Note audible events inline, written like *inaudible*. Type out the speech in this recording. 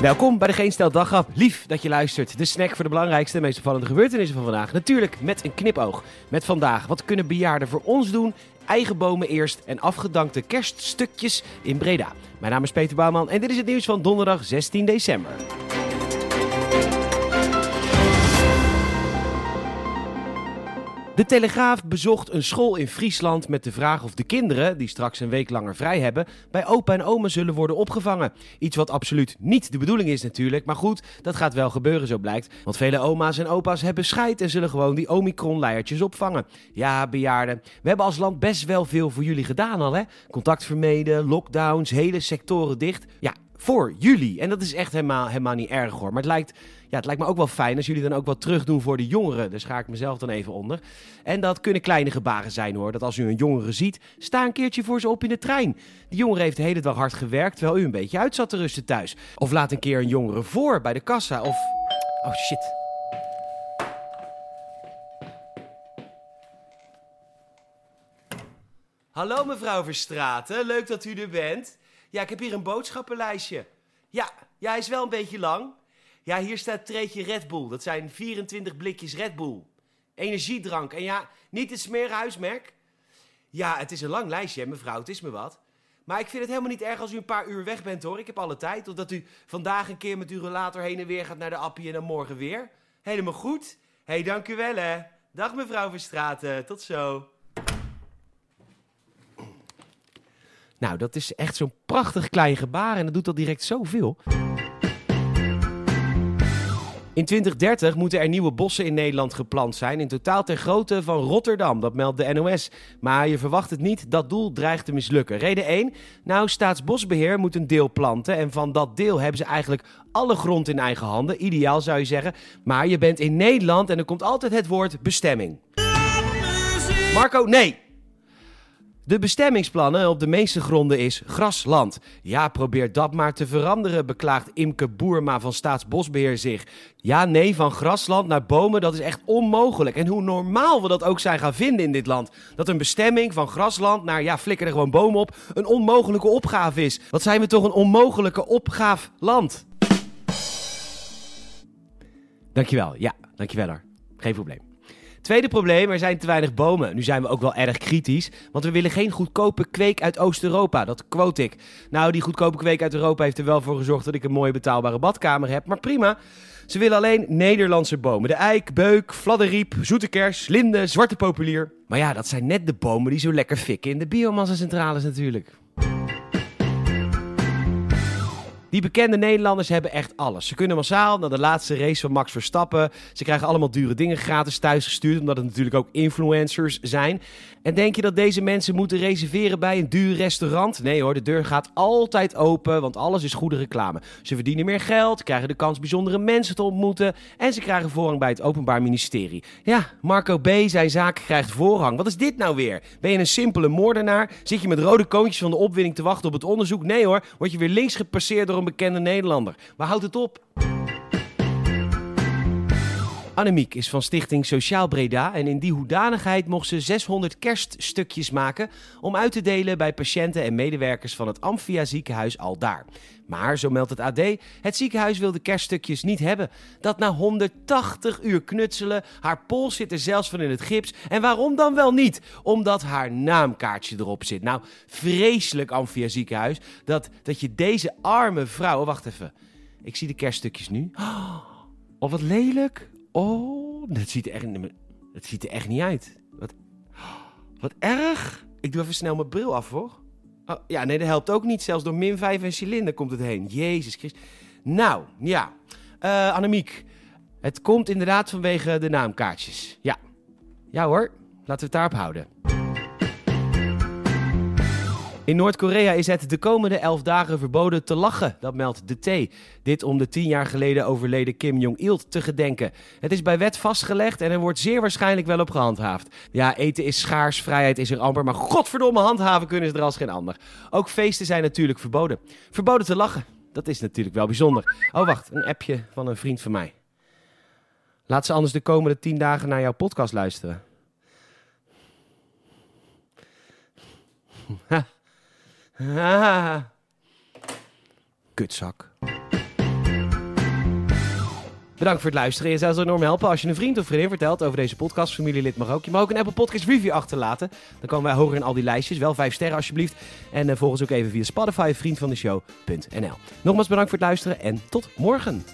Welkom bij de Geen Stel. Lief dat je luistert. De snack voor de belangrijkste en meest opvallende gebeurtenissen van vandaag. Natuurlijk met een knipoog. Met vandaag, wat kunnen bejaarden voor ons doen? Eigen bomen eerst en afgedankte kerststukjes in Breda. Mijn naam is Peter Bouwman en dit is het nieuws van donderdag 16 december. De Telegraaf bezocht een school in Friesland met de vraag of de kinderen, die straks een week langer vrij hebben, bij opa en oma zullen worden opgevangen. Iets wat absoluut niet de bedoeling is natuurlijk, maar goed, dat gaat wel gebeuren zo blijkt. Want vele oma's en opa's hebben scheid en zullen gewoon die omikron-leiertjes opvangen. Ja, bejaarden, we hebben als land best wel veel voor jullie gedaan al hè. Contact vermeden, lockdowns, hele sectoren dicht. Ja, voor jullie. En dat is echt helemaal, helemaal niet erg hoor. Maar het lijkt, ja, het lijkt me ook wel fijn als jullie dan ook wat terug doen voor de jongeren. Daar schaar ik mezelf dan even onder. En dat kunnen kleine gebaren zijn hoor. Dat als u een jongere ziet, sta een keertje voor ze op in de trein. Die jongere heeft de hele dag hard gewerkt, terwijl u een beetje uit zat te rusten thuis. Of laat een keer een jongere voor bij de kassa. Of... Oh shit. Hallo mevrouw Verstraten, leuk dat u er bent. Ja, ik heb hier een boodschappenlijstje. Ja, ja, hij is wel een beetje lang. Ja, hier staat treetje Red Bull. Dat zijn 24 blikjes Red Bull. Energiedrank. En ja, niet het smeren huismerk. Ja, het is een lang lijstje, mevrouw. Het is me wat. Maar ik vind het helemaal niet erg als u een paar uur weg bent, hoor. Ik heb alle tijd. Of dat u vandaag een keer met uw relator heen en weer gaat naar de appie en dan morgen weer. Helemaal goed. Hé, hey, dank u wel, hè. Dag, mevrouw Verstraten. Tot zo. Nou, dat is echt zo'n prachtig klein gebaar en dat doet al direct zoveel. In 2030 moeten er nieuwe bossen in Nederland geplant zijn, in totaal ter grootte van Rotterdam, dat meldt de NOS. Maar je verwacht het niet, dat doel dreigt te mislukken. Reden 1, nou Staatsbosbeheer moet een deel planten en van dat deel hebben ze eigenlijk alle grond in eigen handen, ideaal zou je zeggen. Maar je bent in Nederland en er komt altijd het woord bestemming. Marco, nee! De bestemmingsplannen op de meeste gronden is grasland. Ja, probeer dat maar te veranderen, beklaagt Imke Boerma van Staatsbosbeheer zich. Ja, nee, van grasland naar bomen, dat is echt onmogelijk. En hoe normaal we dat ook zijn gaan vinden in dit land. Dat een bestemming van grasland naar, ja, flikker er gewoon bomen op, een onmogelijke opgave is. Wat zijn we toch een onmogelijke opgaafland? Dankjewel, ja, dankjewel hoor. Geen probleem. Tweede probleem, er zijn te weinig bomen. Nu zijn we ook wel erg kritisch, want we willen geen goedkope kweek uit Oost-Europa. Dat quote ik. Nou, die goedkope kweek uit Europa heeft er wel voor gezorgd dat ik een mooie betaalbare badkamer heb, maar prima. Ze willen alleen Nederlandse bomen. De eik, beuk, fladderriep, zoete kers, linde, zwarte populier. Maar ja, dat zijn net de bomen die zo lekker fikken in de biomassa-centrales natuurlijk. Die bekende Nederlanders hebben echt alles. Ze kunnen massaal naar de laatste race van Max Verstappen. Ze krijgen allemaal dure dingen gratis thuisgestuurd, omdat het natuurlijk ook influencers zijn. En denk je dat deze mensen moeten reserveren bij een duur restaurant? Nee hoor, de deur gaat altijd open, want alles is goede reclame. Ze verdienen meer geld, krijgen de kans bijzondere mensen te ontmoeten en ze krijgen voorrang bij het Openbaar Ministerie. Ja, Marco B. zijn zaak krijgt voorrang. Wat is dit nou weer? Ben je een simpele moordenaar? Zit je met rode koontjes van de opwinning te wachten op het onderzoek? Nee hoor, word je weer links gepasseerd door een bekende Nederlander. Waar houdt het op? Annemiek is van Stichting Sociaal Breda en in die hoedanigheid mocht ze 600 kerststukjes maken om uit te delen bij patiënten en medewerkers van het Amphia ziekenhuis Aldaar. Maar, zo meldt het AD, het ziekenhuis wil de kerststukjes niet hebben. Dat na 180 uur knutselen, haar pols zit er zelfs van in het gips. En waarom dan wel niet? Omdat haar naamkaartje erop zit. Nou, vreselijk Amphia ziekenhuis dat, dat je deze arme vrouw... Wacht even. Ik zie de kerststukjes nu. Oh, wat lelijk. Oh, dat ziet er echt, ziet er echt niet uit. Wat, wat erg. Ik doe even snel mijn bril af, hoor. Oh, ja, nee, dat helpt ook niet. Zelfs door min 5 en cilinder komt het heen. Jezus Christus. Nou, ja. Uh, Annemiek, het komt inderdaad vanwege de naamkaartjes. Ja. Ja hoor, laten we het daarop houden. In Noord-Korea is het de komende elf dagen verboden te lachen, dat meldt de T. Dit om de tien jaar geleden overleden Kim Jong-il te gedenken. Het is bij wet vastgelegd en er wordt zeer waarschijnlijk wel op gehandhaafd. Ja, eten is schaars, vrijheid is er amper, maar godverdomme handhaven kunnen ze er als geen ander. Ook feesten zijn natuurlijk verboden. Verboden te lachen, dat is natuurlijk wel bijzonder. Oh wacht, een appje van een vriend van mij. Laat ze anders de komende tien dagen naar jouw podcast luisteren. *laughs* Ha. *laughs* Kutzak. Bedankt voor het luisteren. Je zou ons enorm helpen als je een vriend of vriendin vertelt over deze podcast. Familielid mag ook. Je mag ook een Apple Podcast review achterlaten. Dan komen wij hoger in al die lijstjes. Wel vijf sterren alsjeblieft. En uh, volg ons ook even via Spotify, vriendvandeshow.nl. Nogmaals bedankt voor het luisteren en tot morgen.